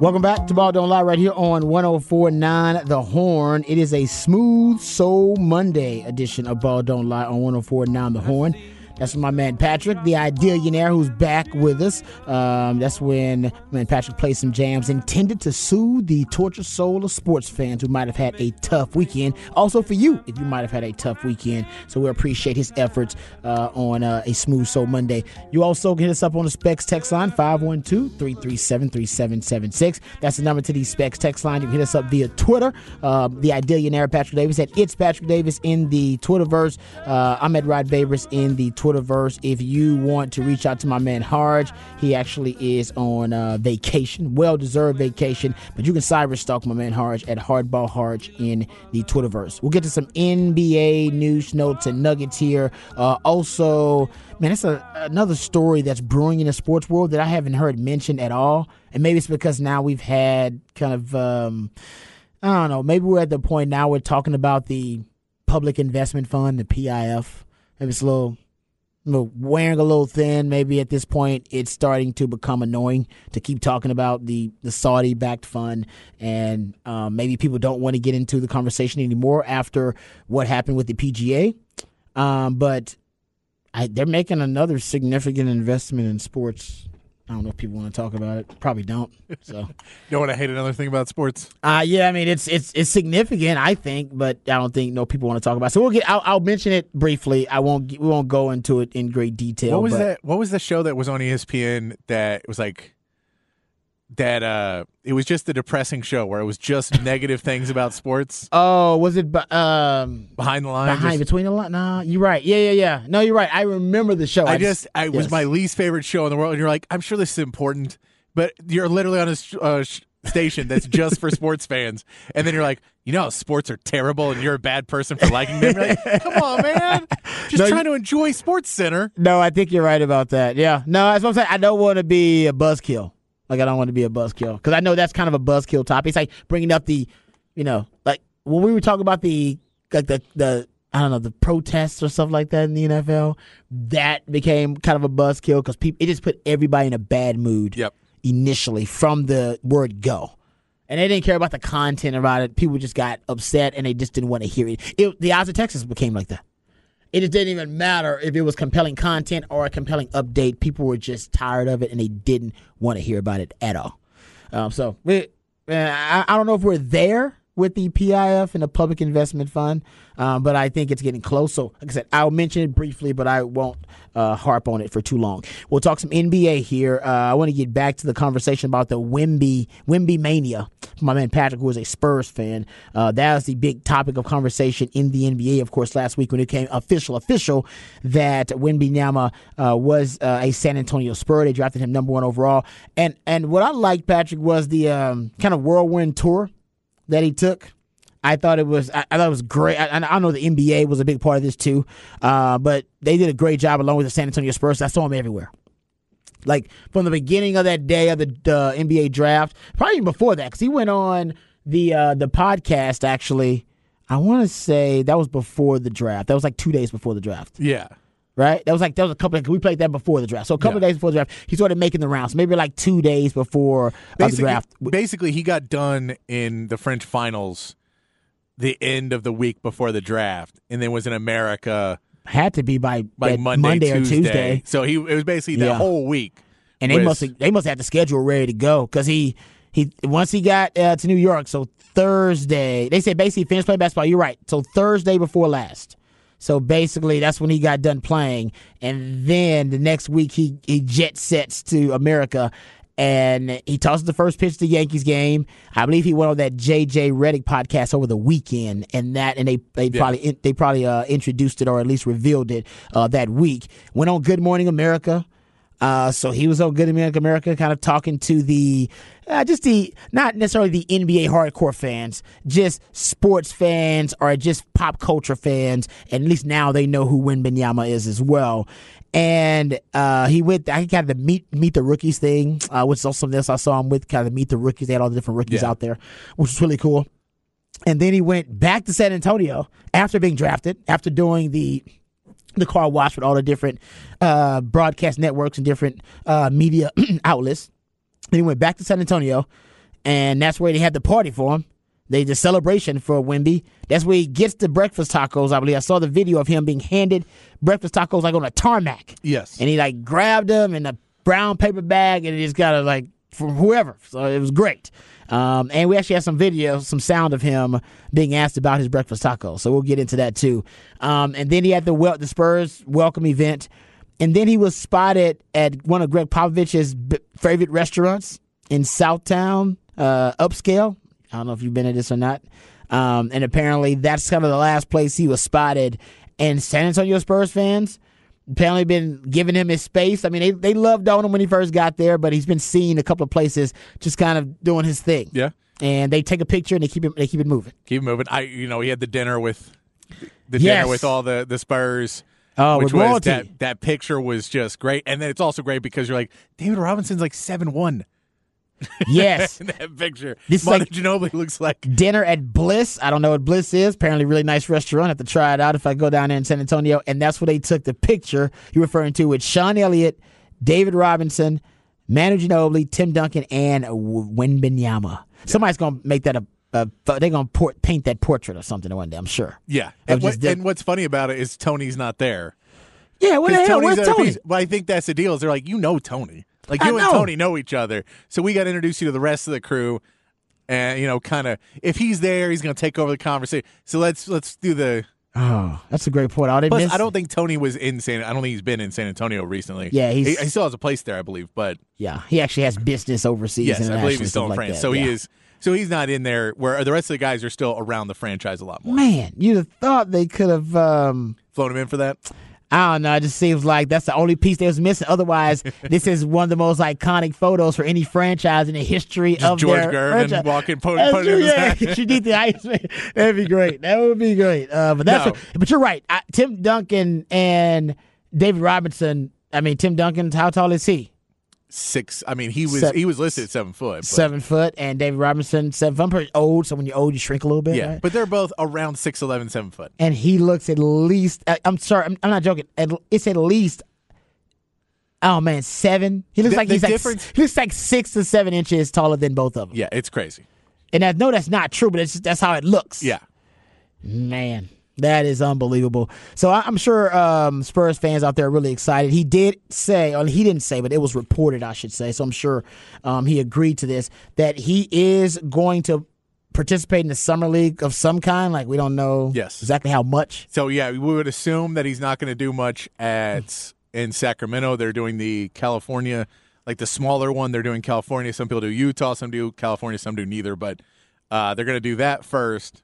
Welcome back to Ball Don't Lie right here on 1049 The Horn. It is a smooth soul Monday edition of Ball Don't Lie on 1049 The Horn. That's my man Patrick, the Idealionaire, who's back with us. Um, that's when man Patrick plays some jams intended to soothe the tortured soul of sports fans who might have had a tough weekend. Also for you, if you might have had a tough weekend. So we appreciate his efforts uh, on uh, a smooth soul Monday. You also can hit us up on the Specs text line 512-337-3776. That's the number to the Specs text line. You can hit us up via Twitter. Uh, the Idealionaire Patrick Davis at It's Patrick Davis in the Twitterverse. Uh, I'm at Rod Babers in the Twitter Twitterverse. If you want to reach out to my man Harge, he actually is on uh, vacation, well deserved vacation. But you can cyber stalk my man Harge at Hardball Harge in the Twitterverse. We'll get to some NBA news notes and nuggets here. Uh, also, man, it's a, another story that's brewing in the sports world that I haven't heard mentioned at all. And maybe it's because now we've had kind of, um, I don't know, maybe we're at the point now we're talking about the Public Investment Fund, the PIF. Maybe it's a little wearing a little thin. Maybe at this point, it's starting to become annoying to keep talking about the the Saudi backed fund, and um, maybe people don't want to get into the conversation anymore after what happened with the PGA. Um, but I, they're making another significant investment in sports I don't know if people want to talk about it. Probably don't. So, you don't want to hate another thing about sports? Uh yeah. I mean, it's it's it's significant, I think, but I don't think no people want to talk about. It. So we'll get. I'll, I'll, mention it briefly. I won't. We won't go into it in great detail. What was but, that? What was the show that was on ESPN that was like that uh it was just a depressing show where it was just negative things about sports. Oh, was it um behind the line? Behind just, between the line? No, you're right. Yeah, yeah, yeah. No, you're right. I remember the show. I, I just, I yes. was my least favorite show in the world, and you're like, I'm sure this is important, but you're literally on a uh, station that's just for sports fans, and then you're like, you know, sports are terrible, and you're a bad person for liking them. Like, Come on, man, just no, trying to enjoy Sports Center. No, I think you're right about that. Yeah, no, that's what I'm saying. I don't want to be a buzzkill. Like I don't want to be a buzzkill because I know that's kind of a buzzkill topic. It's like bringing up the, you know, like when we were talking about the like the the I don't know the protests or stuff like that in the NFL. That became kind of a buzzkill because people it just put everybody in a bad mood. Yep. Initially, from the word go, and they didn't care about the content about it. People just got upset and they just didn't want to hear it. it the odds of Texas became like that. It just didn't even matter if it was compelling content or a compelling update. People were just tired of it and they didn't want to hear about it at all. Um, so we, I, I don't know if we're there with the PIF and the Public Investment Fund, um, but I think it's getting close. So, like I said, I'll mention it briefly, but I won't uh, harp on it for too long. We'll talk some NBA here. Uh, I want to get back to the conversation about the Wemby Wemby mania. My man Patrick, who is a Spurs fan, uh, that was the big topic of conversation in the NBA, of course, last week when it came official official that Wembanyama uh, was uh, a San Antonio Spur. They drafted him number one overall, and and what I liked Patrick was the um, kind of whirlwind tour that he took. I thought it was I, I thought it was great. I, I, know the NBA was a big part of this too, uh, but they did a great job along with the San Antonio Spurs. I saw him everywhere. Like from the beginning of that day of the uh, NBA draft, probably even before that, because he went on the uh, the podcast. Actually, I want to say that was before the draft. That was like two days before the draft. Yeah right? That was like that was a couple. We played that before the draft, so a couple yeah. days before the draft, he started making the rounds. Maybe like two days before uh, the draft. Basically, he got done in the French finals, the end of the week before the draft, and then was in America. Had to be by by Monday, Monday Tuesday. or Tuesday. So he it was basically the yeah. whole week and they Wiz. must they must have the schedule ready to go because he he once he got uh, to New York. So Thursday, they said basically finished playing basketball. You're right. So Thursday before last. So basically, that's when he got done playing, and then the next week he he jet sets to America. And he tosses the first pitch to the Yankees game. I believe he went on that JJ Redick podcast over the weekend, and that and they they Yeah. probably they probably uh, introduced it or at least revealed it uh, that week. Went on Good Morning America. Uh, so he was on Good Morning America, kind of talking to the, uh, just the, not necessarily the NBA hardcore fans, just sports fans or just pop culture fans. And at least now they know who Wembanyama is as well. And uh, he went, I kind of the meet meet the rookies thing, uh, which is also something else I saw him with, kind of meet the rookies. They had all the different rookies Yeah. out there, which was really cool. And then he went back to San Antonio after being drafted, after doing the the car wash with all the different uh, broadcast networks and different uh, media outlets. Then he went back to San Antonio, and that's where they had the party for him. They the celebration for Wemby. That's where he gets the breakfast tacos. I believe I saw the video of him being handed breakfast tacos like on a tarmac, Yes. and he like grabbed them in a brown paper bag, and he just got it like from whoever. So it was great. Um, and we actually have some video, some sound of him being asked about his breakfast tacos. So we'll get into that too. Um, and then he had the wel- the Spurs welcome event, and then he was spotted at one of Gregg Popovich's b- favorite restaurants in Southtown, uh, upscale. I don't know if you've been to this or not. Um, and apparently that's kind of the last place he was spotted. And San Antonio Spurs fans apparently been giving him his space. I mean, they, they loved on him when he first got there, but he's been seen a couple of places just kind of doing his thing. Yeah. And they take a picture and they keep it they keep it moving. Keep moving. I, you know, he had the dinner with the Yes. dinner with all the the Spurs. Oh, which was that that picture was just great, and then it's also great because you're like David Robinson's like seven one Yes. that picture. This is like- Ginobili looks like Dinner at Bliss. I don't know what Bliss is. Apparently, really nice restaurant. I have to try it out if I go down there in San Antonio. And that's where they took the picture you're referring to with Sean Elliott, David Robinson, Manu Ginobili, Tim Duncan, and Wembanyama. Somebody's gonna make that a. Uh, a they're gonna port, paint that portrait or something one day. I'm sure. yeah. And, what, and what's funny about it is Tony's not there. Yeah. What the hell? Tony's Where's Tony? piece- But I think that's the deal. Is they're like, you know, Tony. Like you and. Tony know each other, so we got to introduce you to the rest of the crew, and you know, kind of if he's there, he's going to take over the conversation. So let's let's do the. Oh, that's a great point. Oh, they Plus, missed- I don't think Tony was in San. I don't think he's been in San Antonio recently. Yeah, he's- he, he still has a place there, I believe. But Yeah, he actually has business overseas. yes, I believe he's still in like France. that. So he is. So he's not in there. Where the rest of the guys are still around the franchise a lot more. Man, you'd have thought they could have. Um, Flown him in for that. I don't know. It just seems like that's the only piece that was missing. Otherwise, this is one of the most iconic photos for any franchise in the history Just of George their Gervin franchise. walking, putting, putting true, his yeah. hat. She did the ice. man. That'd be great. That would be great. Uh, but that's No. what- but you're right. I, Tim Duncan and David Robinson. I mean, Tim Duncan. How tall is he? Six. I mean, he was Seven- he was listed at seven foot. But, Seven foot. And David Robinson seven. foot. I'm pretty old. So when you're old, you shrink a little bit. Yeah, right? but they're both around 6'11", 7 foot. and he looks at least. I'm sorry, I'm, I'm not joking. At, it's at least. Oh man, seven. He looks The- like the he's like difference- he looks like six to seven inches taller than both of them. Yeah, it's crazy. And I know that's not true, but it's just, that's how it looks. Yeah. man, that is unbelievable. So I'm sure um, Spurs fans out there are really excited. He did say, or he didn't say, but it was reported, I should say. So I'm sure um, he agreed to this that he is going to participate in the summer league of some kind. Like we don't know Yes. exactly how much. So yeah, we would assume that he's not going to do much at in Sacramento. They're doing the California, like the smaller one. They're doing California. Some people do Utah. Some do California. Some do neither. But uh, they're going to do that first.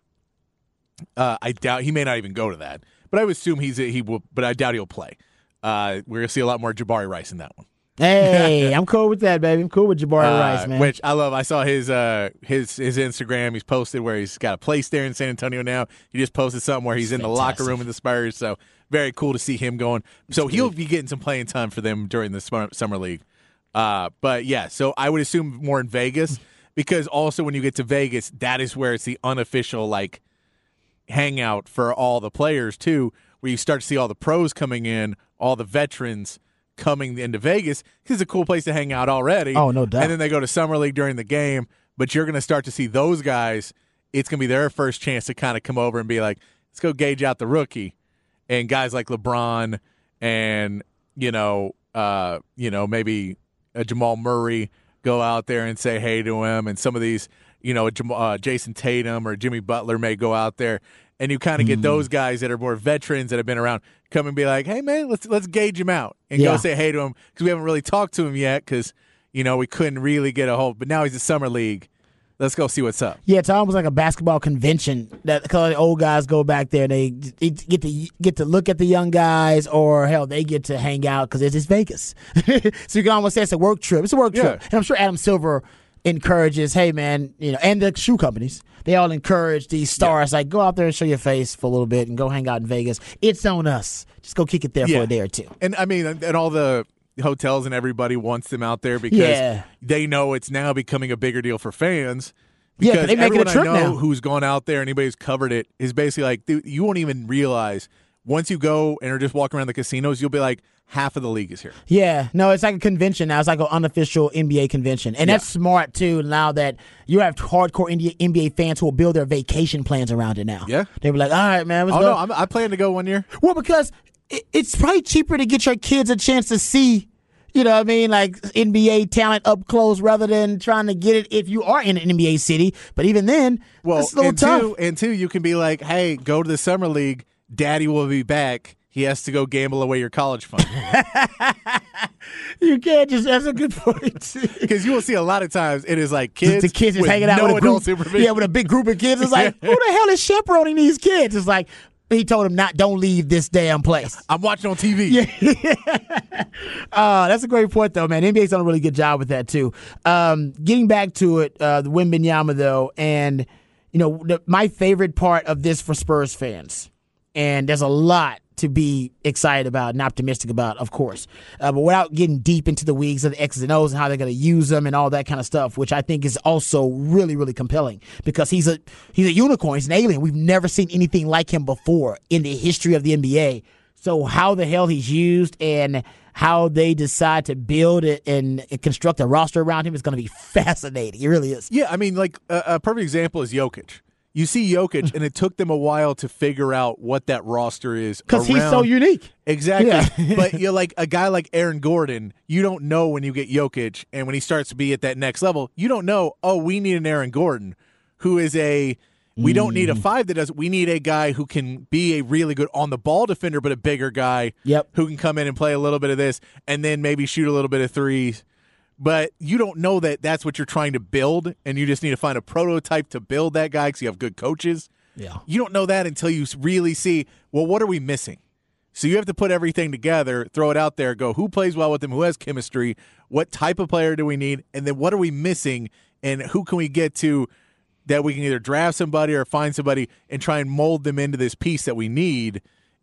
Uh, I doubt he may not even go to that. But I would assume he's he will. But I doubt he'll play. Uh, we're to see a lot more Jabari Rice in that one. Hey, I'm cool with that, baby. I'm cool with Jabari Uh, Rice, man. Which I love. I saw his uh his his Instagram. He's posted where he's got a place there in San Antonio now. He just posted something where he's in the locker room with the Spurs. So very cool to see him going. So he'll be getting some playing time for them during the summer, summer league. Uh, but yeah, so I would assume more in Vegas because also when you get to Vegas, that is where it's the unofficial like hangout for all the players too, where you start to see all the pros coming in, all the veterans coming into Vegas. 'cause It's a cool place to hang out already. Oh, no doubt. And then they go to summer league during the game, but you're going to start to see those guys. It's going to be their first chance to kind of come over and be like, let's go gauge out the rookie, and guys like LeBron and you know, uh, you know maybe a Jamal Murray go out there and say hey to him, and some of these, you know, uh, Jayson Tatum or Jimmy Butler may go out there, and you kind of get those guys that are more veterans that have been around come and be like, hey man, let's let's gauge him out and Yeah. go say hey to him because we haven't really talked to him yet because you know we couldn't really get a hold, but now he's in summer league. Let's go see what's up. Yeah, it's almost like a basketball convention that because the old guys go back there, they, they get to get to look at the young guys, or hell, they get to hang out because it's just Vegas. so you can almost say it's a work trip. It's a work trip, and I'm sure Adam Silver encourages, hey man, you know, and the shoe companies, they all encourage these stars like go out there and show your face for a little bit and go hang out in Vegas. It's on us. Just go kick it there for a day or two. And I mean, and all the hotels and everybody wants them out there because Yeah. they know it's now becoming a bigger deal for fans. Yeah, 'cause Because they making a trip I know now. who's gone out there, anybody who's covered it, is basically like, dude, you won't even realize once you go and are just walking around the casinos, you'll be like, half of the league is here. Yeah, no, it's like a convention now. It's like an unofficial NBA convention, and that's smart too. Now that you have hardcore NBA, NBA fans who will build their vacation plans around it now. Yeah. they were like, "All right, man, let's Oh go." no, I'm, I plan to go one year. well, because it, it's probably cheaper to get your kids a chance to see. You know what I mean? Like NBA talent up close rather than trying to get it if you are in an NBA city. But even then, Well, it's a little and tough. two, and two, you can be like, hey, go to the summer league. Daddy will be back. He has to go gamble away your college fund. You can't just. That's a good point. Because you will see a lot of times it is like kids, the kids just hanging out no with a adult group. supervision. Yeah, with a big group of kids. It's like, who the hell is chaperoning these kids? It's like he told him not, don't leave this damn place. I'm watching on TV. Uh, that's a great point, though, man. NBA's done a really good job with that too. Um, getting back to it, uh, the Wembanyama though, and you know, the, my favorite part of this for Spurs fans, and there's a lot to be excited about and optimistic about, of course. Uh, but without getting deep into the weeds of the X's and O's and how they're going to use them and all that kind of stuff, which I think is also really, really compelling because he's a he's a unicorn, he's an alien. We've never seen anything like him before in the history of the NBA. So how the hell he's used and how they decide to build it and construct a roster around him is going to be fascinating. It really is. Yeah, I mean, like a, a perfect example is Jokic. You see Jokic, and it took them a while to figure out what that roster is Because he's so unique. Exactly. Yeah. but you're like a guy like Aaron Gordon, you don't know when you get Jokic and when he starts to be at that next level, you don't know, oh, we need an Aaron Gordon who is a we don't need a Mm. five that does we need a guy who can be a really good on the ball defender, but a bigger guy Yep. who can come in and play a little bit of this and then maybe shoot a little bit of threes. But you don't know that that's what you're trying to build, and you just need to find a prototype to build that guy because you have good coaches. Yeah. You don't know that until you really see, well, what are we missing? So you have to put everything together, throw it out there, go who plays well with them, who has chemistry, what type of player do we need, and then what are we missing, and who can we get to that we can either draft somebody or find somebody and try and mold them into this piece that we need.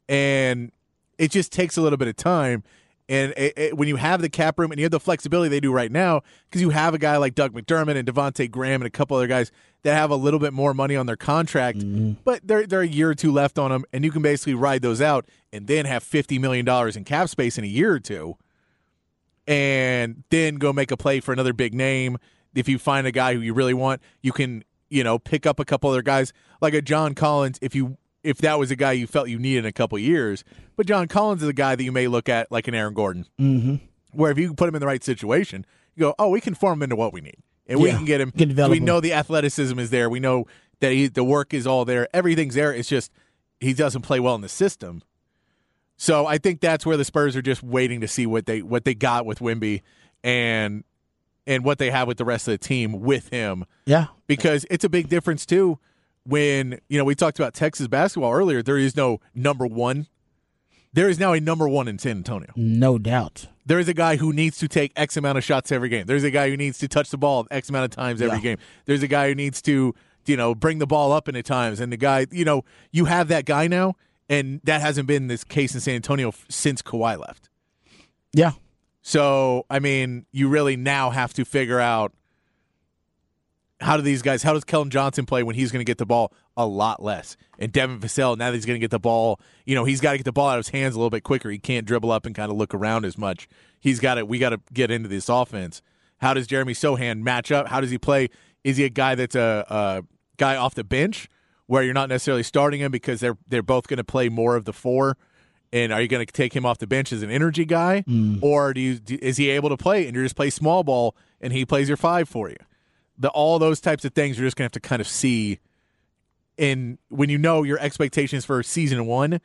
And it just takes a little bit of time. And it, it- when you have the cap room and you have the flexibility they do right now, because you have a guy like Doug McDermott and Devonte' Graham and a couple other guys that have a little bit more money on their contract, mm-hmm. but they're, they're a year or two left on them, and you can basically ride those out and then have $50 million in cap space in a year or two and then go make a play for another big name. If you find a guy who you really want, you can, you know, pick up a couple other guys like a John Collins if you if that was a guy you felt you needed in a couple years. But John Collins is a guy that you may look at like an Aaron Gordon, mm-hmm. where if you put him in the right situation, you go, oh, we can form him into what we need, and we can get him. can we know the athleticism is there. We know that he, the work is all there. Everything's there. It's just he doesn't play well in the system. So I think that's where the Spurs are just waiting to see what they what they got with Wemby and and what they have with the rest of the team with him Yeah. because it's a big difference too when you know we talked about Texas basketball earlier there is no number 1 there is now a number 1 in San Antonio No doubt. there is a guy who needs to take X amount of shots every game. There's a guy who needs to touch the ball X amount of times every Yeah. game. There's a guy who needs to, you know, bring the ball up in at times. And the guy, you know, you have that guy now, and that hasn't been this case in San Antonio since Kawhi left. Yeah. So, I mean, you really now have to figure out how do these guys, how does Keldon Johnson play when he's going to get the ball a lot less? And Devin Vassell, now that he's going to get the ball, you know, he's got to get the ball out of his hands a little bit quicker. He can't dribble up and kind of look around as much. He's got to, we got to get into this offense. How does Jeremy Sochan match up? How does he play? Is he a guy that's a, a guy off the bench where you're not necessarily starting him because they're they're both going to play more of the four? And are you going to take him off the bench as an energy guy, mm. or do you do, is he able to play and you just play small ball and he plays your five for you? The all those types of things you're just going to have to kind of see. And when you know your expectations for season one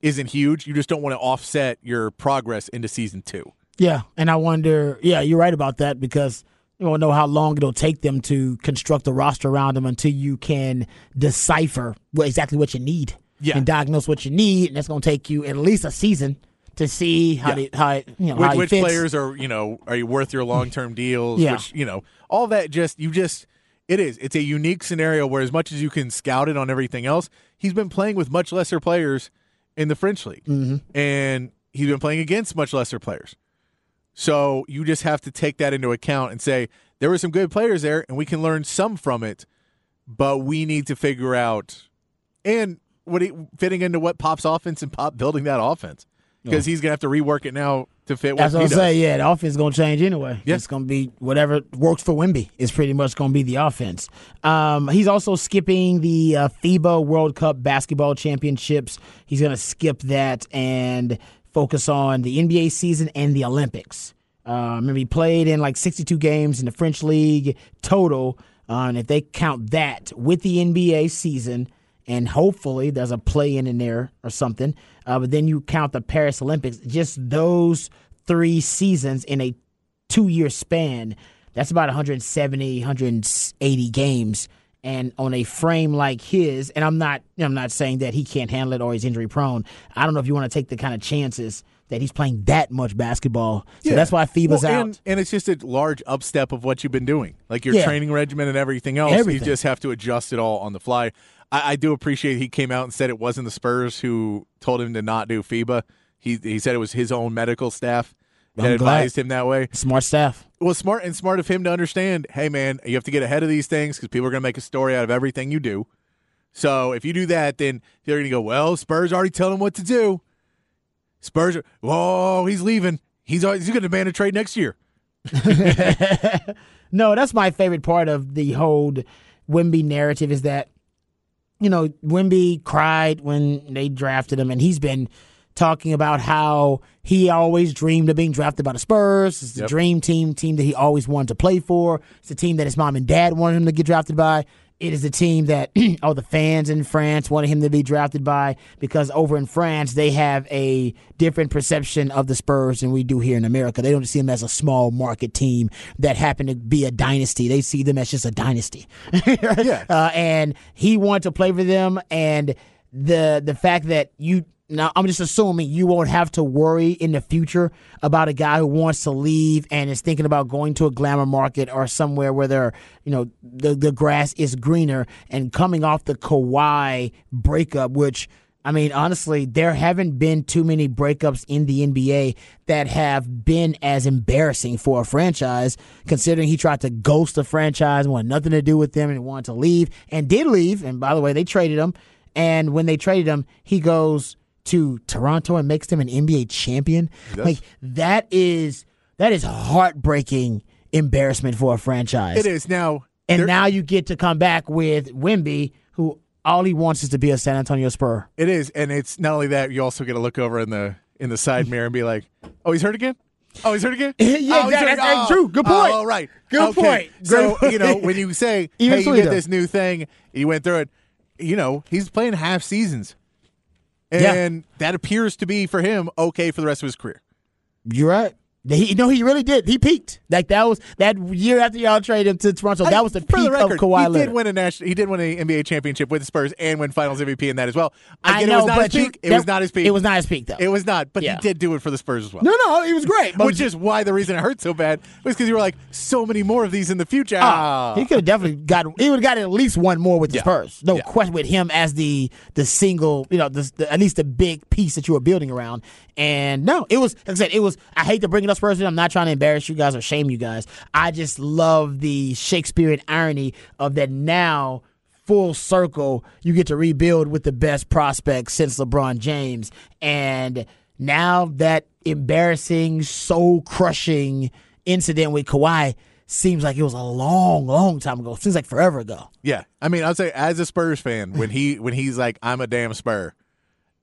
isn't huge, you just don't want to offset your progress into season two. Yeah, and I wonder. Yeah, you're right about that because you don't know how long it'll take them to construct a roster around them until you can decipher what, exactly what you need Yeah. and diagnose what you need, and that's going to take you at least a season to see how Yeah. how it- you know which, which players are you know are you worth your long term deals? Yeah. Which you know all that just you just it is it's a unique scenario where as much as you can scout it on everything else, he's been playing with much lesser players in the French league, Mm-hmm. and he's been playing against much lesser players. So you just have to take that into account and say there were some good players there, and we can learn some from it, but we need to figure out and what he, fitting into what Pop's offense and Pop building that offense because he's gonna have to rework it now to fit what That's he what I'm saying. Yeah, the offense is going to change anyway. Yeah. It's going to be whatever works for Wemby is pretty much going to be the offense. Um, he's also skipping the uh, FIBA World Cup basketball championships. He's going to skip that and focus on the NBA season and the Olympics. Uh, remember, he played in like 62 games in the French league total. Uh, and if they count that with the NBA season, and hopefully there's a play in in there or something. Uh, but then you count the Paris Olympics, just those three seasons in a two year span. That's about 170, 180 games. And on a frame like his, and I'm not, I'm not saying that he can't handle it or he's injury prone. I don't know if you want to take the kind of chances that he's playing that much basketball. So Yeah. that's why FIBA's Well, out. And, and it's just a large upstep of what you've been doing, like your Yeah. training regimen and everything else. Everything. You just have to adjust it all on the fly. I, I do appreciate he came out and said it wasn't the Spurs who told him to not do FIBA. He he said it was his own medical staff that I'm glad. advised him that way. Smart staff. Well, smart and smart of him to understand. Hey, man, you have to get ahead of these things because people are going to make a story out of everything you do. So if you do that, then they're going to go, well, Spurs already tell him what to do. Spurs are, whoa, he's leaving. He's already- he's going to demand a trade next year. No, that's my favorite part of the whole Wemby narrative is that, you know, Wemby cried when they drafted him, and he's been talking about how he always dreamed of being drafted by the Spurs. It's the Yep. dream team, team that he always wanted to play for. It's the team that his mom and dad wanted him to get drafted by. It is the team that all the fans in France wanted him to be drafted by because over in France they have a different perception of the Spurs than we do here in America. They don't see them as a small market team that happen to be a dynasty. They see them as just a dynasty. Yeah. Uh, and he wanted to play for them, and the the fact that you now I'm just assuming you won't have to worry in the future about a guy who wants to leave and is thinking about going to a glamour market or somewhere where there you know the the grass is greener and coming off the Kawhi breakup, which I mean, honestly, there haven't been too many breakups in the NBA that have been as embarrassing for a franchise, considering he tried to ghost the franchise, wanted nothing to do with them, and wanted to leave, and did leave. And by the way, they traded him. And when they traded him, he goes to Toronto and makes them an NBA champion. Like that is that is heartbreaking embarrassment for a franchise. It is now. And now you get to come back with Wemby, who all he wants is to be a San Antonio Spur. It is, and it's not only that. You also get to look over in the in the side mirror and be like, "Oh, he's hurt again. Oh, he's hurt again. Yeah, oh, exactly. hurt- That's- that's oh, true. Good oh, point. all right. Good Okay. point. So Great you know when you say, "Hey, you get this new thing," you went through it. You know he's playing half seasons, Yeah. and that appears to be for him okay for the rest of his career. You're right. He, no, he really did. He peaked. Like that was that year after y'all traded him to Toronto. that was the peak the record, of Kawhi he Leonard. did win a national. He did win an NBA championship with the Spurs and win Finals MVP in that as well. I, I know, it was not but his you- peak. it that- was not his peak. It was not his peak though. It was not. But Yeah. he did do it for the Spurs as well. no, no, he was great. Which is why the reason it hurt so bad was because you were like, so many more of these in the future. Ah, he could have definitely got. He would have got at least one more with the Yeah. Spurs. No Yeah. question with him as the the single. You know, the, the, at least the big piece that you were building around. And no, it was. Like I said, it was. I hate to bring up Spurs. I'm not trying to embarrass you guys or shame you guys. I just love the Shakespearean irony of that. Now, full circle, you get to rebuild with the best prospect since LeBron James, and now that embarrassing, soul crushing incident with Kawhi seems like it was a long, long time ago. Seems like forever ago. Yeah, I mean, I'd say as a Spurs fan, when he when he's like, "I'm a damn Spur,"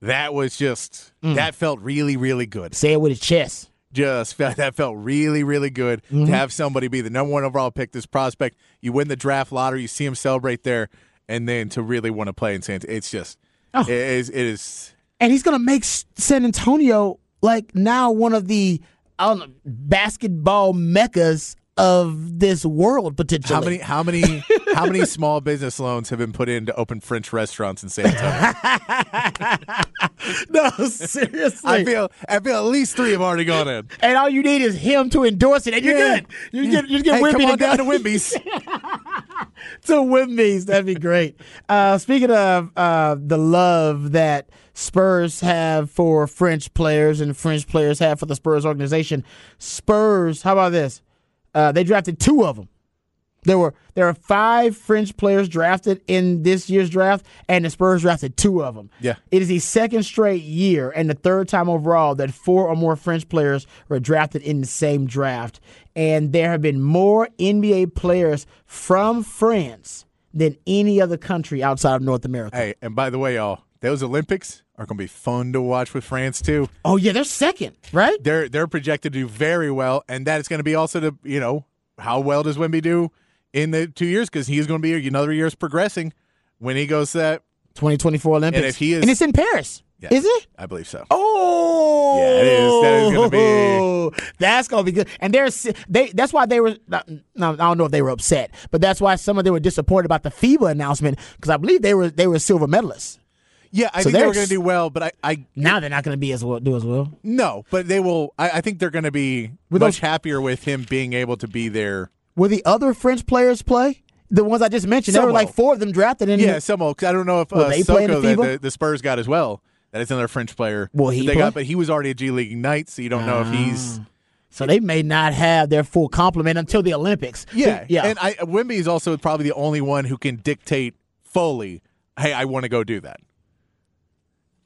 that was just mm. that felt really really good. Say it with his chest. Just felt, that felt really really good to mm-hmm. have somebody be the number one overall pick. This prospect, you win the draft lottery, you see him celebrate there, and then to really want to play in San. It's just oh. it is it is and he's gonna make San Antonio like now one of the I don't know, basketball meccas of this world potentially. how many how many how many small business loans have been put in to open French restaurants in San Antonio? No, seriously. I feel I feel at least three have already gone in. and all you need is him to endorse it, and you're Yeah. good. You get you get Hey, Wemby come to on go down to Wemby's. to Wemby's. That'd be great. Uh, speaking of uh, the love that Spurs have for French players and French players have for the Spurs organization, Spurs. How about this? Uh, they drafted two of them. There were there are five French players drafted in this year's draft, and the Spurs drafted two of them. Yeah. it is the second straight year and the third time overall that four or more French players were drafted in the same draft. And there have been more NBA players from France than any other country outside of North America. Hey, and by the way, y'all, those Olympics are going to be fun to watch with France too. Oh yeah, they're second, right? They're they're projected to do very well, and that is going to be also to you know how well does Wemby do in the two years because he's going to be another year's progressing when he goes to that. 2024 Olympics, if he is- and it's in Paris, Yeah, is it? I believe so. Oh, Yeah, it is. That is gonna be. That's gonna be good. And there's they. That's why they were. No, I don't know if they were upset, but that's why some of them were disappointed about the FIBA announcement because I believe they were they were silver medalists. Yeah, I So think they were there's- going to do well, but I, I Now they're not going to be as well do as well. no, but they will. I, I think they're going to be With much those- happier with him being able to be there. Will the other French players play? The ones I just mentioned. There were like four of them drafted in. Yeah, some will. 'cause I don't know if uh, they play in Soko the the, the Spurs got as well. That is another French player. Will he they play? got, but he was already a G League Ignite, so you don't know if he's. So they may not have their full complement until the Olympics. Yeah, yeah. And I, Wemby is also probably the only one who can dictate fully. Hey, I want to go do that.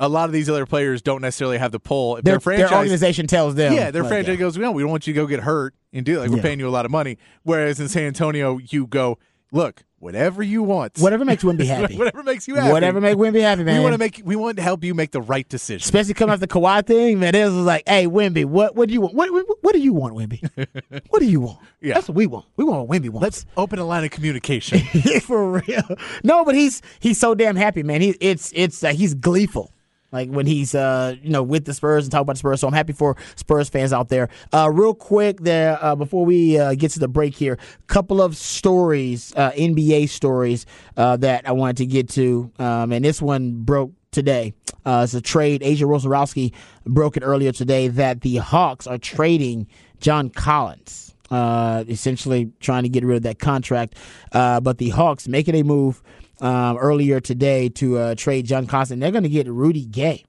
A lot of these other players don't necessarily have the pull. If their, their franchise, their organization tells them. yeah, their like, franchise goes, no, we don't want you to go get hurt and do it. Like we're Yeah. paying you a lot of money. Whereas in San Antonio, you go, look, whatever you want, Whatever makes Wemby happy. whatever makes you happy, Whatever make Wemby happy, man. we want to make, we want to help you make the right decision. Especially coming off the Kawhi thing, man. It was like, hey, Wemby, what, what do you want? What, what, what do you want, Wemby? what do you want? Yeah. That's what we want. We want what Wemby wants. Let's open a line of communication. for real. No, but he's he's so damn happy, man. He it's it's uh, he's gleeful. Like when he's uh you know with the Spurs and talk about the Spurs, so I'm happy for Spurs fans out there. Uh, real quick there uh, before we uh, get to the break here, couple of stories, uh, NBA stories uh, that I wanted to get to, um, and this one broke today. Uh, it's a trade. Adrian Wojnarowski broke it earlier today that the Hawks are trading John Collins essentially trying to get rid of that contract. But the Hawks making a move um, earlier today to uh, trade John Collins. and They're going to get Rudy Gay.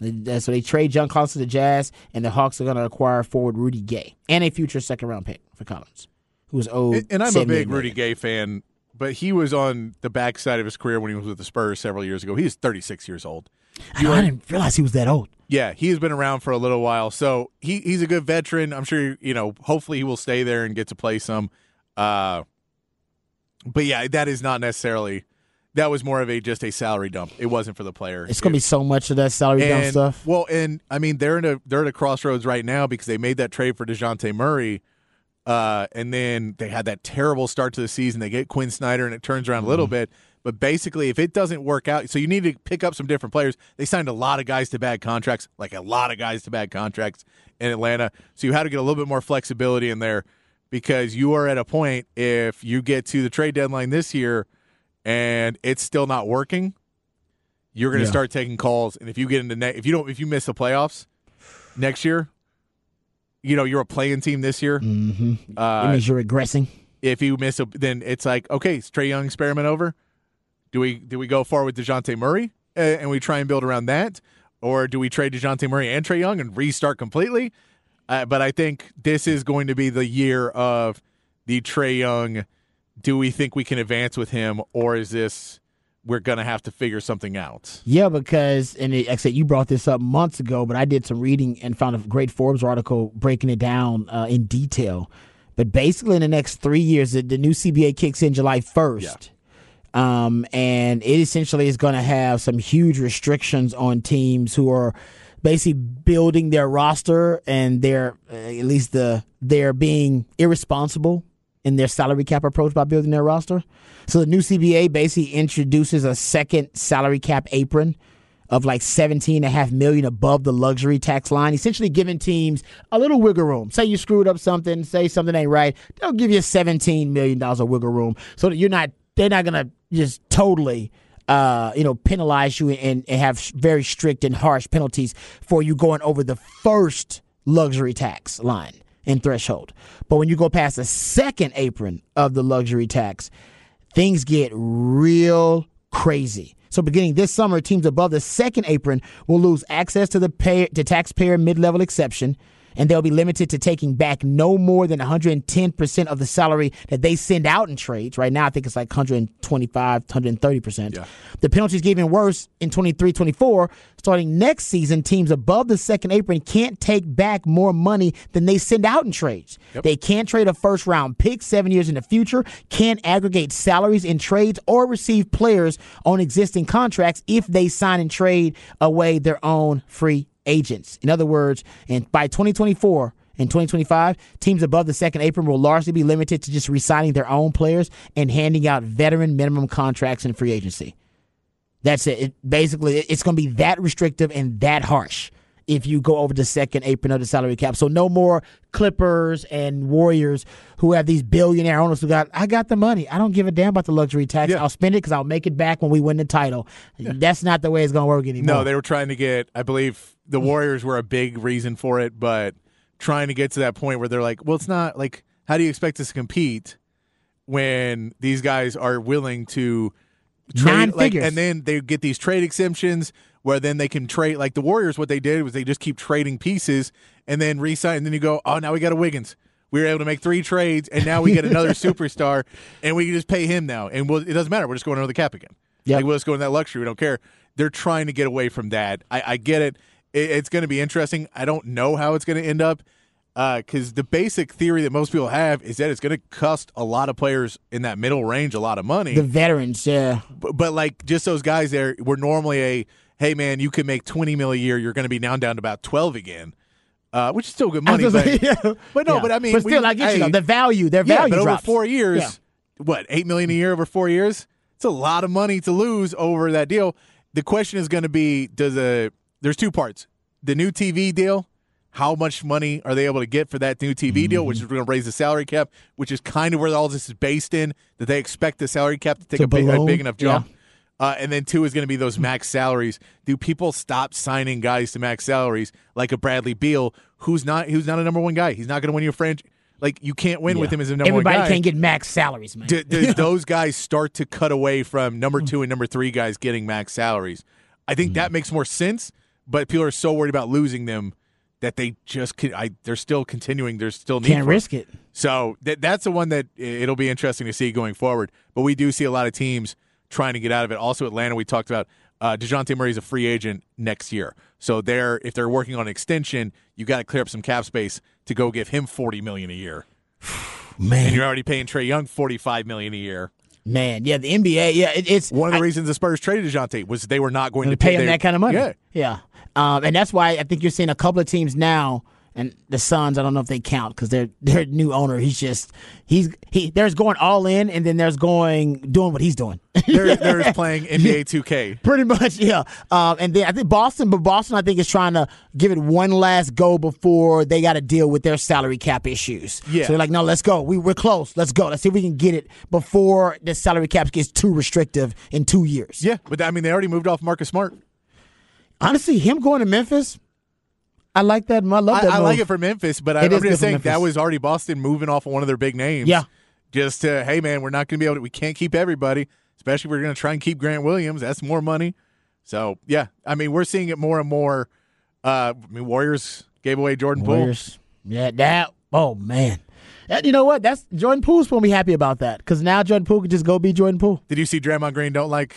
So they trade John Collins to the Jazz, and the Hawks are going to acquire forward Rudy Gay and a future second round pick for Collins, who's old. and I'm a big. Rudy Gay fan, but he was on the backside of his career when he was with the Spurs several years ago. He's 36 years old. I, know, I didn't realize he was that old. Yeah, he's been around for a little while, so he he's a good veteran. I'm sure you know. Hopefully, he will stay there and get to play some. Uh, but yeah, that is not necessarily. That was more of a just a salary dump. It wasn't for the player. It's going to be so much of that salary dump stuff. Well, and I mean they're in a they're at a crossroads right now because they made that trade for Dejounte Murray, uh, and then they had that terrible start to the season. They get Quin Snyder, and it turns around a Mm-hmm. little bit. But basically, if it doesn't work out, so you need to pick up some different players. They signed a lot of guys to bad contracts, like a lot of guys to bad contracts in Atlanta. So you had to get a little bit more flexibility in there because you are at a point if you get to the trade deadline this year and it's still not working, you're going to Yeah. start taking calls. And if you get into ne- if you don't if you miss the playoffs next year, you know you're a playing team this year. Mm-hmm. it Uh, means you're regressing. if you miss a, then it's like okay, is Trae Young experiment over? Do we do we go far with Dejounte Murray uh, and we try and build around that, or do we trade Dejounte Murray and Trae Young and restart completely? Uh, but I think this is going to be the year of the Trae Young. Do we think we can advance with him, or is this we're going to have to figure something out? Yeah, because and it, said you brought this up months ago, but I did some reading and found a great Forbes article breaking it down uh, in detail. But basically, in the next three years, the, the new CBA kicks in July first. Um, and it essentially is going to have some huge restrictions on teams who are basically building their roster and they're at least the they're being irresponsible in their salary cap approach by building their roster. So the new CBA basically introduces a second salary cap apron of like 17 and a half million above the luxury tax line, essentially giving teams a little wiggle room. Say you screwed up something, say something ain't right, they'll give you 17 million dollars of wiggle room so that you're not they're not gonna just totally uh, you know, penalize you and, and have very strict and harsh penalties for you going over the first luxury tax line and threshold. But when you go past the second apron of the luxury tax, things get real crazy. So beginning this summer, teams above the second apron will lose access to the pay, to taxpayer mid-level exception and they'll be limited to taking back no more than 110% of the salary that they send out in trades. Right now, I think it's like 125, 130%. Yeah. The penalties get even worse in 23 24. Starting next season, teams above the second apron can't take back more money than they send out in trades. Yep. They can't trade a first round pick seven years in the future, can't aggregate salaries in trades, or receive players on existing contracts if they sign and trade away their own free agents. In other words, and by 2024 and 2025, teams above the second apron will largely be limited to just resigning their own players and handing out veteran minimum contracts in free agency. That's it. it basically, it's going to be that restrictive and that harsh if you go over the second apron of the salary cap. So no more Clippers and Warriors who have these billionaire owners who got, I got the money. I don't give a damn about the luxury tax. Yeah. I'll spend it because I'll make it back when we win the title. Yeah. That's not the way it's going to work anymore. No, they were trying to get, I believe the Warriors were a big reason for it, but trying to get to that point where they're like, well, it's not like, how do you expect us to compete when these guys are willing to trade? Like, and then they get these trade exemptions where then they can trade. Like the Warriors, what they did was they just keep trading pieces and then resign. And then you go, oh, now we got a Wiggins. We were able to make three trades, and now we get another superstar, and we can just pay him now. And we'll, it doesn't matter. We're just going under the cap again. Yeah, like, we'll just go in that luxury. We don't care. They're trying to get away from that. I, I get it. it it's going to be interesting. I don't know how it's going to end up because uh, the basic theory that most people have is that it's going to cost a lot of players in that middle range a lot of money. The veterans, yeah. But, but like just those guys there were normally a hey man, you can make twenty mil a year, you're going to be now down to about twelve again. Uh, which is still good money, but, yeah. but no, yeah. but I mean, but still, we, I get hey, you. Know, the value, their value, yeah, but drops. over four years, yeah. what eight million a year over four years? It's a lot of money to lose over that deal. The question is going to be: Does a there's two parts. The new TV deal. How much money are they able to get for that new TV mm-hmm. deal, which is going to raise the salary cap, which is kind of where all this is based in, that they expect the salary cap to take to a, big, a, big, enough jump. Uh, and then two is going to be those max salaries. Do people stop signing guys to max salaries like a Bradley Beal, who's not who's not a number one guy? He's not going to win your franchise. Like you can't win yeah. with him as a number Everybody one guy. Everybody can't get max salaries, man. Do, do those guys start to cut away from number two and number three guys getting max salaries? I think mm that makes more sense. But people are so worried about losing them that they just I, they're still continuing. There's still need can't risk it. So that that's the one that it'll be interesting to see going forward. But we do see a lot of teams trying to get out of it. Also, Atlanta, we talked about uh, Dejounte Murray is a free agent next year. So they're if they're working on an extension, you got to clear up some cap space to go give him forty million a year. Man, and you're already paying Trae Young forty five million a year. Man, yeah, the NBA, yeah, it, it's one of the I, reasons the Spurs traded Dejounte was they were not going to pay, pay him their, that kind of money. Yeah, yeah, um, and that's why I think you're seeing a couple of teams now and the Suns, I don't know if they count because they're their new owner. He's just he's he. There's going all in, and then there's going doing what he's doing. there, there's playing NBA 2K. Pretty much, yeah. Um, and then I think Boston, but Boston, I think is trying to give it one last go before they got to deal with their salary cap issues. Yeah. So they're like, no, let's go. We we're close. Let's go. Let's see if we can get it before the salary cap gets too restrictive in two years. Yeah, but I mean, they already moved off Marcus Smart. Honestly, him going to Memphis I like that. I love that. I, I like it for Memphis, but I, am just saying that was already Boston moving off of one of their big names. Yeah. Just to, hey man, we're not going to be able to. We can't keep everybody, especially if we're going to try and keep Grant Williams. That's more money. So yeah, I mean we're seeing it more and more. Uh, I mean Warriors gave away Jordan Warriors. Poole. Yeah, that. Oh man. you know what? That's Jordan Poole's going to be happy about that because now Jordan Poole can just go be Jordan Poole. Did you see Draymond Green don't like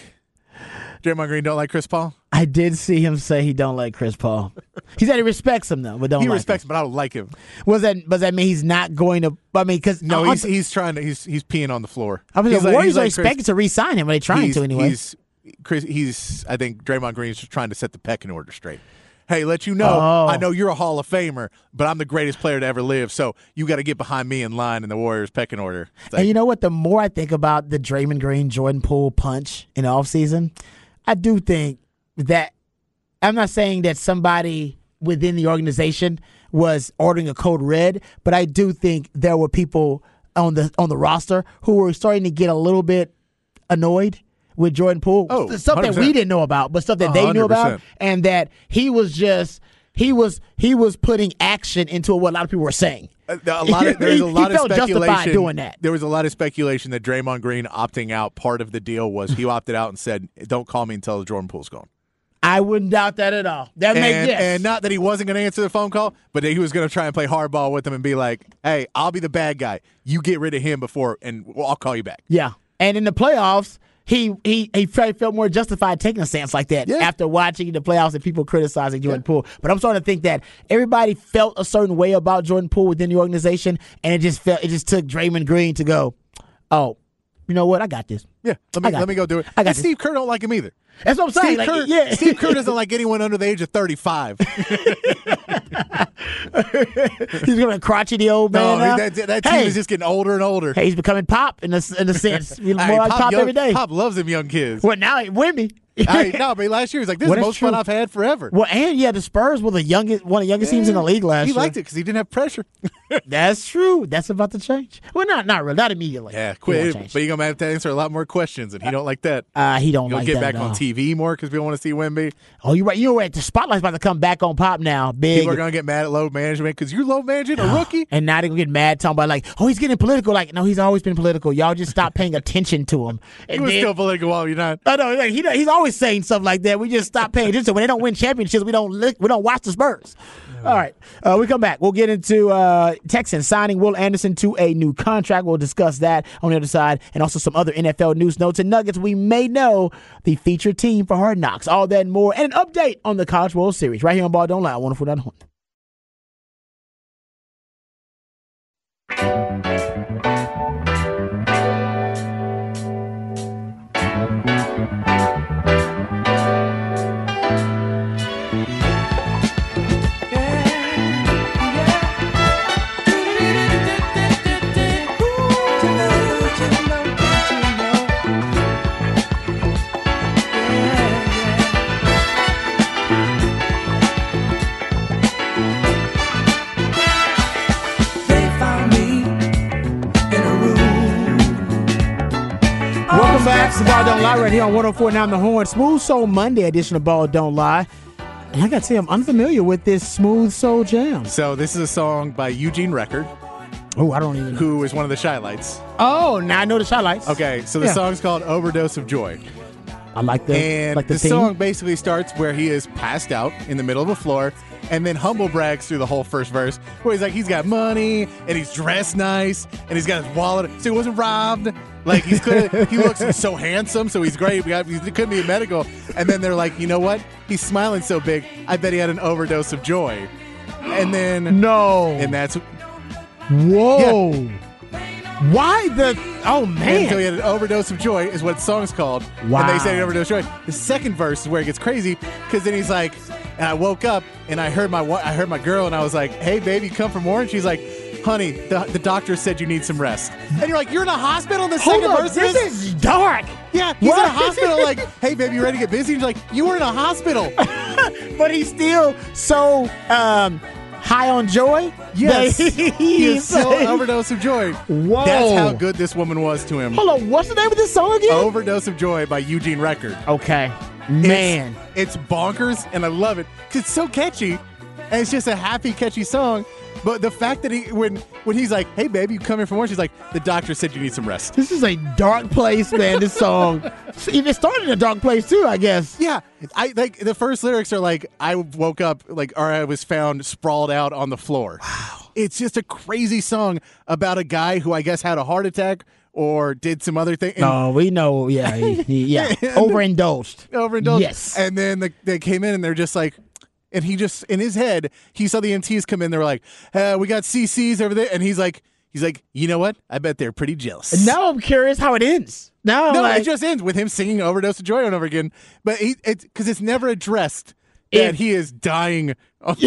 Draymond Green don't like Chris Paul. I did see him say he don't like Chris Paul. He said he respects him though, but don't like. He like respects, him, but I don't like him. Was that does that mean he's not going to? I mean, because No, he's he's trying to. He's he's peeing on the floor. I mean, he's the like- Warriors are like Chris- to re-sign him, but they're trying to anyway. He's Chris. He's. I think Draymond Green's just trying to set the pecking order straight. Hey, let you know. Oh. I know you're a Hall of Famer, but I'm the greatest player to ever live. So you got to get behind me in line in the Warriors pecking order. Like, and you know what? The more I think about the Draymond Green Jordan Poole punch in the offseason, I do think that I'm not saying that somebody within the organization was ordering a code red, but I do think there were people on the on the roster who were starting to get a little bit annoyed with Jordan Poole. Oh, stuff 100%. we didn't know about, but stuff that they knew about, and that he was just he was he was putting action into what a lot of people were saying. Uh, a a lot of there's a He lot of speculation doing that. There was a lot of speculation that Draymond Green opting out. Part of the deal was he opted out and said, "Don't call me until Jordan Poole's gone." I wouldn't doubt that at all. That makes yes. and not that he wasn't going to answer the phone call, but that he was going to try and play hardball with him and be like, "Hey, I'll be the bad guy. You get rid of him before, and I'll call you back." yeah. And in the playoffs, he he he probably felt more justified taking a stance like that Yeah. after watching the playoffs and people criticizing Jordan Poole. But I'm starting to think that everybody felt a certain way about Jordan Poole within the organization, and it just felt it just took Draymond Green to go, oh, you know what? I got this. Yeah, let me let me go do it. I got and this. Steve Kerr don't like him either. That's what I'm saying. Steve Like, Kerr, yeah. Steve Kerr doesn't like anyone under the age of 35. he's gonna crotchety old no, man. now. that, that team hey, is just getting older and older. hey, he's becoming pop in a, in a sense. More Hey, like pop, young- every day. Pop loves them young kids. Well, now he with Hey, no, but last year he was like, "This is the most fun. I've had forever." Well, and yeah, the Spurs were the youngest, one of the youngest teams in the league last he year. He liked it because he didn't have pressure. That's true. That's about to change. Well, not not really, not immediately. Yeah, It quit. But you're gonna have to answer a lot more questions, and he don't like that. Uh, he don't You'll like get back on. TV more because people want to see Wemby. Oh, you're right. You're right. The spotlight's about to come back on Pop now. Big. People are gonna get mad at load management because you're load managing a rookie. and now they're gonna get mad talking about like, oh, he's getting political. Like, no, he's always been political. Y'all just stop paying attention to him. He And was then- still political while you're not. I know, like, he, he's always always saying stuff like that. We just stop paying attention. When they don't win championships, we don't look, we don't watch the Spurs. All right. Uh, we come back. We'll get into uh, Texans signing Will Anderson to a new contract. We'll discuss that on the other side and also some other NFL news notes and nuggets. We may know the featured team for Hard Knocks. All that and more. And an update on the College World Series right here on Ball Don't Lie, 104.1. Is Ball Don't Lie right here on 1049 The Horn. Smooth Soul Monday edition of Ball Don't Lie. And I gotta say, I'm unfamiliar with this Smooth Soul Jam. So, this is a song by Eugene Record. Oh, I don't even know. Who is one of the Chi-Lites. Oh, now I know the Chi-Lites. Okay, so the Yeah. song's called Overdose of Joy. I like that. And like the, the, song basically starts where he is passed out in the middle of a floor and then humble brags through the whole first verse, where he's like, he's got money and he's dressed nice and he's got his wallet, so he wasn't robbed. Like he's good. he looks so handsome, so he's great. We got, he couldn't be a medical. And then they're like, you know what? He's smiling so big. I bet he had an overdose of joy. And then, No. and that's Whoa. Why the? Oh And so he had an overdose of joy, is what the song's called. Wow. And they say an overdose of joy. The second verse is where it gets crazy because then he's like, and I woke up and I heard my I heard my girl and I was like, hey baby, come for more. And she's like, honey, the, the doctor said you need some rest. And you're like, you're in a hospital. The Hold second up. verse This is. is dark. yeah, he's What? in a hospital. Like, hey baby, you ready to get busy? And you're like, you were in a hospital. But he's still so um, high on joy. Yes, he is still an overdose of joy. Whoa. That's how good this woman was to him. Hold on. What's the name of this song again? Overdose of joy by Eugene Record. Okay. It's- Man. It's, bonkers, and I love it 'cause it's so catchy, and it's just a happy, catchy song. But the fact that he, when when he's like, "Hey, baby, you come here for more," she's like, "The doctor said you need some rest." This is a dark place, man. This song. It started in a dark place too, I guess. Yeah, I like the first lyrics are like, "I woke up like, or I was found sprawled out on the floor." Wow, It's just a crazy song about a guy who I guess had a heart attack or did some other thing. No, we know. Yeah, he, he, yeah, overindulged. overindulged. Yes. And then the, they came in and they're just like, and he just in his head he saw the MTs come in. They were like, uh, "We got CCs over there," and he's like, "He's like, you know what? I bet they're pretty jealous." Now I'm curious how it ends. Now no, like, it just ends with him singing "Overdose of Joy" over and over again. But he, it's because it's never addressed that If- he is dying. that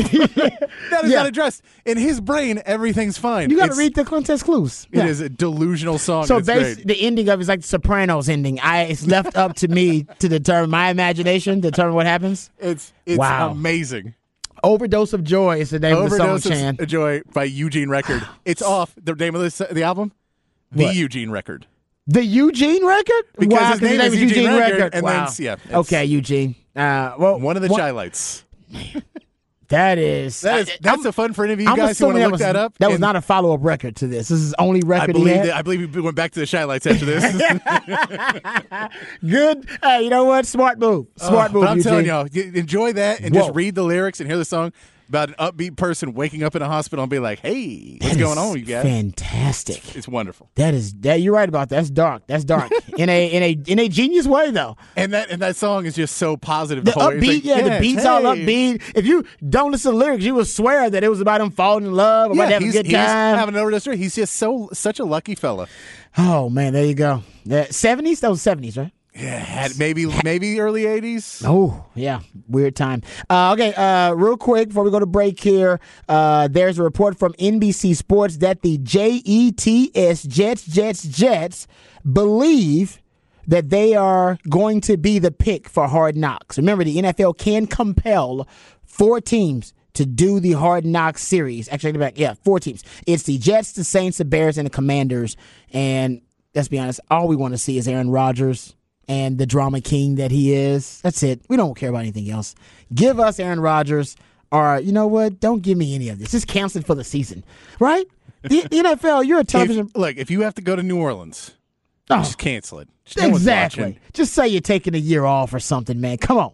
is Yeah. not addressed in his brain. Everything's fine. you got to read the context clues. It Yeah. is a delusional song. So and basically, the ending of it is like the Sopranos ending. I it's left up to me to determine my imagination, determine what happens. It's it's Wow. amazing. Overdose of Joy is the name Overdose of the song, Chan. of Joy by Eugene Record. It's off. The name of the, the album? The What? Eugene Record. The Eugene record? Because wow, his name is Eugene Record, and wow. it's- yeah, okay, Eugene. Uh, well, One of the highlights. That is. That is I- that's I'm- a fun for any of you I'm guys who want to look was, that up. That was not a follow up record to this. This is the only I record he believe that, I believe we went back to the Chi-Lites after this. Good. Hey, you know what? Smart move. Smart move. but I'm Eugene. telling y'all, enjoy that and Whoa. just read the lyrics and hear the song about an upbeat person waking up in a hospital and be like, "Hey, what's That going on, you guys?" Fantastic. It's wonderful. That is that. You're right about that. That's dark. That's dark in a in a in a genius way though. And that and that song is just so positive. The. It's upbeat, like, yeah, the beats all hey. upbeat. If you don't listen to lyrics, you will swear that it was about him falling in love, about Yeah, having a good he's time. having an overdose. He's just so such a lucky fella. oh man, there you go. Seventies, that was seventies, right? Yeah, had maybe maybe early '80s. Oh, yeah. Weird time. Uh, okay, uh, real quick before we go to break here, uh, there's a report from NBC Sports that the JETS, Jets, Jets, Jets, believe that they are going to be the pick for hard knocks. Remember, the NFL can compel four teams to do the hard knocks series. Actually, back, yeah, four teams. It's the Jets, the Saints, the Bears, and the Commanders. And let's be honest, all we want to see is Aaron Rodgers and the drama king that he is. That's it. We don't care about anything else. Give us Aaron Rodgers, or you know what? Don't give me any of this. Just cancel it for the season, right? The NFL, you're a television. If, look, if you have to go to New Orleans, Oh, just cancel it. Just exactly. watching. Just say you're taking a year off or something, man. Come on.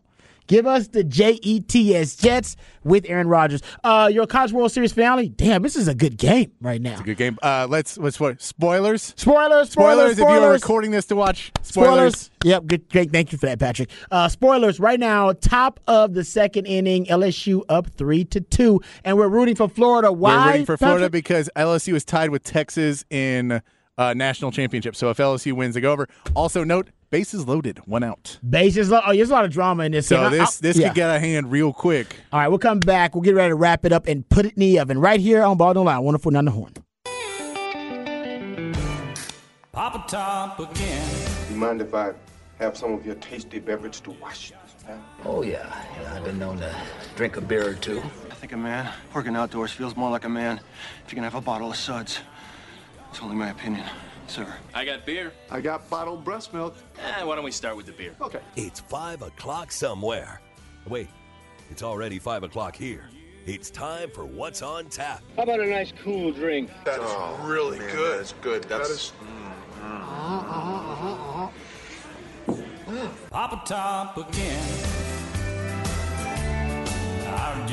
Give us the JETS Jets with Aaron Rodgers. Uh, your College World Series finale. Damn, this is a good game right now. It's a good game. Uh, let's let's what spoilers. Spoilers, spoilers, Spoilers. If you are recording this to watch Spoilers. spoilers. Yep, good, great. Thank you for that, Patrick. Uh, spoilers. Right now, top of the second inning, LSU up three to two, and we're rooting for Florida. Why? We're rooting for Florida Patrick? because LSU is tied with Texas in uh, national championship. So if LSU wins, they go over. Also note, bases loaded, one out. Bases. Lo- oh, there's a lot of drama in this. So game. This I- this yeah. could get a hand real quick. All right, we'll come back. We'll get ready to wrap it up and put it in the oven right here on Ball Don't Lie. Wonderful, none the horn. Papa Top again. You mind if I have some of your tasty beverage to wash this down? Oh, yeah. yeah. I've been known to drink a beer or two. I think a man working outdoors feels more like a man if you can have a bottle of suds. It's only my opinion, sir. I got beer. I got bottled breast milk. Eh, why don't we start with the beer? Okay. It's 5 o'clock somewhere. Wait, it's already 5 o'clock here. It's time for What's on Tap. How about a nice cool drink? That is oh, really good. That's good. That's mm-hmm. uh-huh, uh-huh, uh-huh, Papa Top again.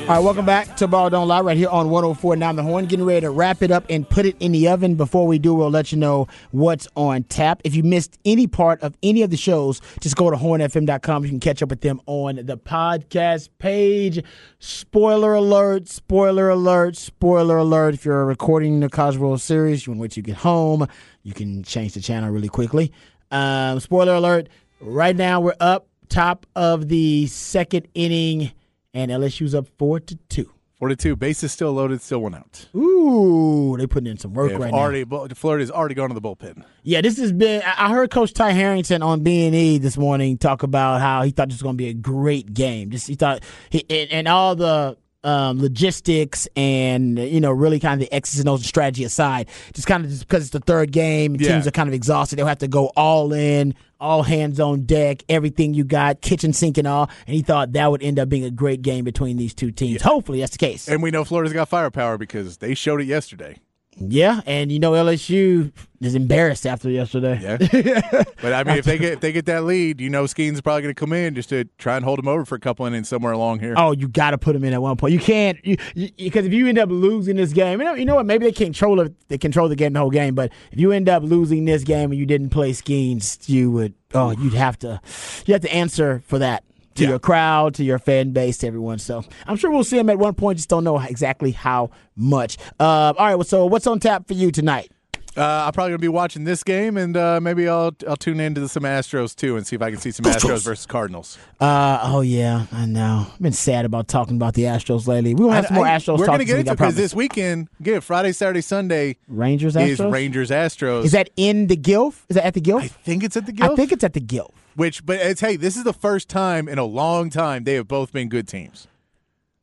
All right, welcome back to Ball Don't Lie right here on 104.9 The Horn. Getting ready to wrap it up and put it in the oven. Before we do, we'll let you know what's on tap. If you missed any part of any of the shows, just go to hornfm.com. You can catch up with them on the podcast page. Spoiler alert, spoiler alert, spoiler alert. If you're recording the World Series, you want to wait till you get home, you can change the channel really quickly. Um, spoiler alert, right now we're up top of the second inning and LSU's up four to two. 42. Bases still loaded, still one out. Ooh, they putting in some work They've right already, bu- Florida's already gone to the bullpen. Yeah, this has been. I I heard Coach Ty Harrington on B and E this morning talk about how he thought this was going to be a great game. Just he thought, he, and, and all the um, logistics and you know really kind of the X's and O's and strategy aside, just kind of just because it's the third game, Yeah. teams are kind of exhausted. They'll have to go all in, all hands on deck, everything you got, kitchen sink and all. And he thought that would end up being a great game between these two teams. Hopefully, that's the case. And we know Florida's got firepower because they showed it yesterday. Yeah, and you know LSU is embarrassed after yesterday. Yeah, but I mean, if they get if they get that lead, you know, Skenes probably going to come in just to try and hold them over for a couple innings somewhere along here. Oh, you got to put them in at one point. You can't because if you end up losing this game, you know, you know what? Maybe they control it. They control the game the whole game, but if you end up losing this game and you didn't play Skenes, you would. Oh, you'd have to. You have to answer for that to Yeah. your crowd, to your fan base, to everyone. So I'm sure we'll see him at one point. Just don't know exactly how much. Uh, all right. well, So what's on tap for you tonight? Uh, I'm probably going to be watching this game, and uh, maybe I'll I'll tune into some Astros too and see if I can see some Astros versus Cardinals. Uh, oh yeah, I know. I've been sad about talking about the Astros lately. We will have some more I- Astros. We're to this get into because this weekend, again, Friday, Saturday, Sunday Rangers Astros? is Rangers Astros. Is that in the Gilf? Is that at the Gilf? I think it's at the Gilf. I think it's at the Gilf. Which, but it's hey, this is the first time in a long time they have both been good teams.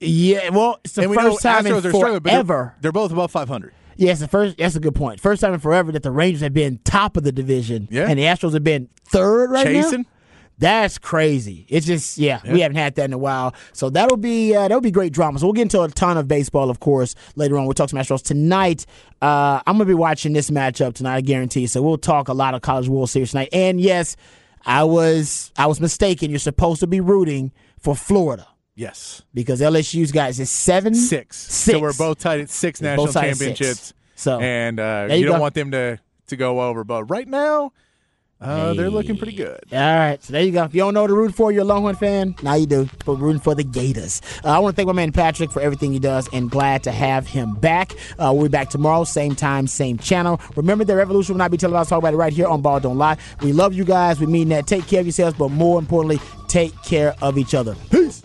Yeah, well, it's the and first time in Astros are struggling, but they're- forever. They're, both above 500. Yes, the first. That's a good point. First time in forever that the Rangers have been top of the division, Yeah. and the Astros have been third right now. That's crazy. It's just yeah, we haven't had that in a while. So that'll be uh, that'll be great drama. So we'll get into a ton of baseball, of course, later on. We'll talk some Astros tonight. Uh, I'm gonna be watching this matchup tonight, I guarantee. So we'll talk a lot of College World Series tonight. And yes, I was I was mistaken. You're supposed to be rooting for Florida Yes. because LSU's guys is seven Six. Six. So we're both tied at six They're national at six. championships. So and uh, you, you don't go. want them to, to go over. But right now, uh, they're looking pretty good. All right, so there you go. If you don't know to root for, you're a Longhorn fan. Now you do. But rooting for the Gators. Uh, I want to thank my man Patrick for everything he does, and glad to have him back. Uh, we'll be back tomorrow, same time, same channel. Remember, the revolution will not be televised. Talk about it right here on Ball Don't Lie. We love you guys. We mean that. Take care of yourselves, but more importantly, take care of each other. Peace.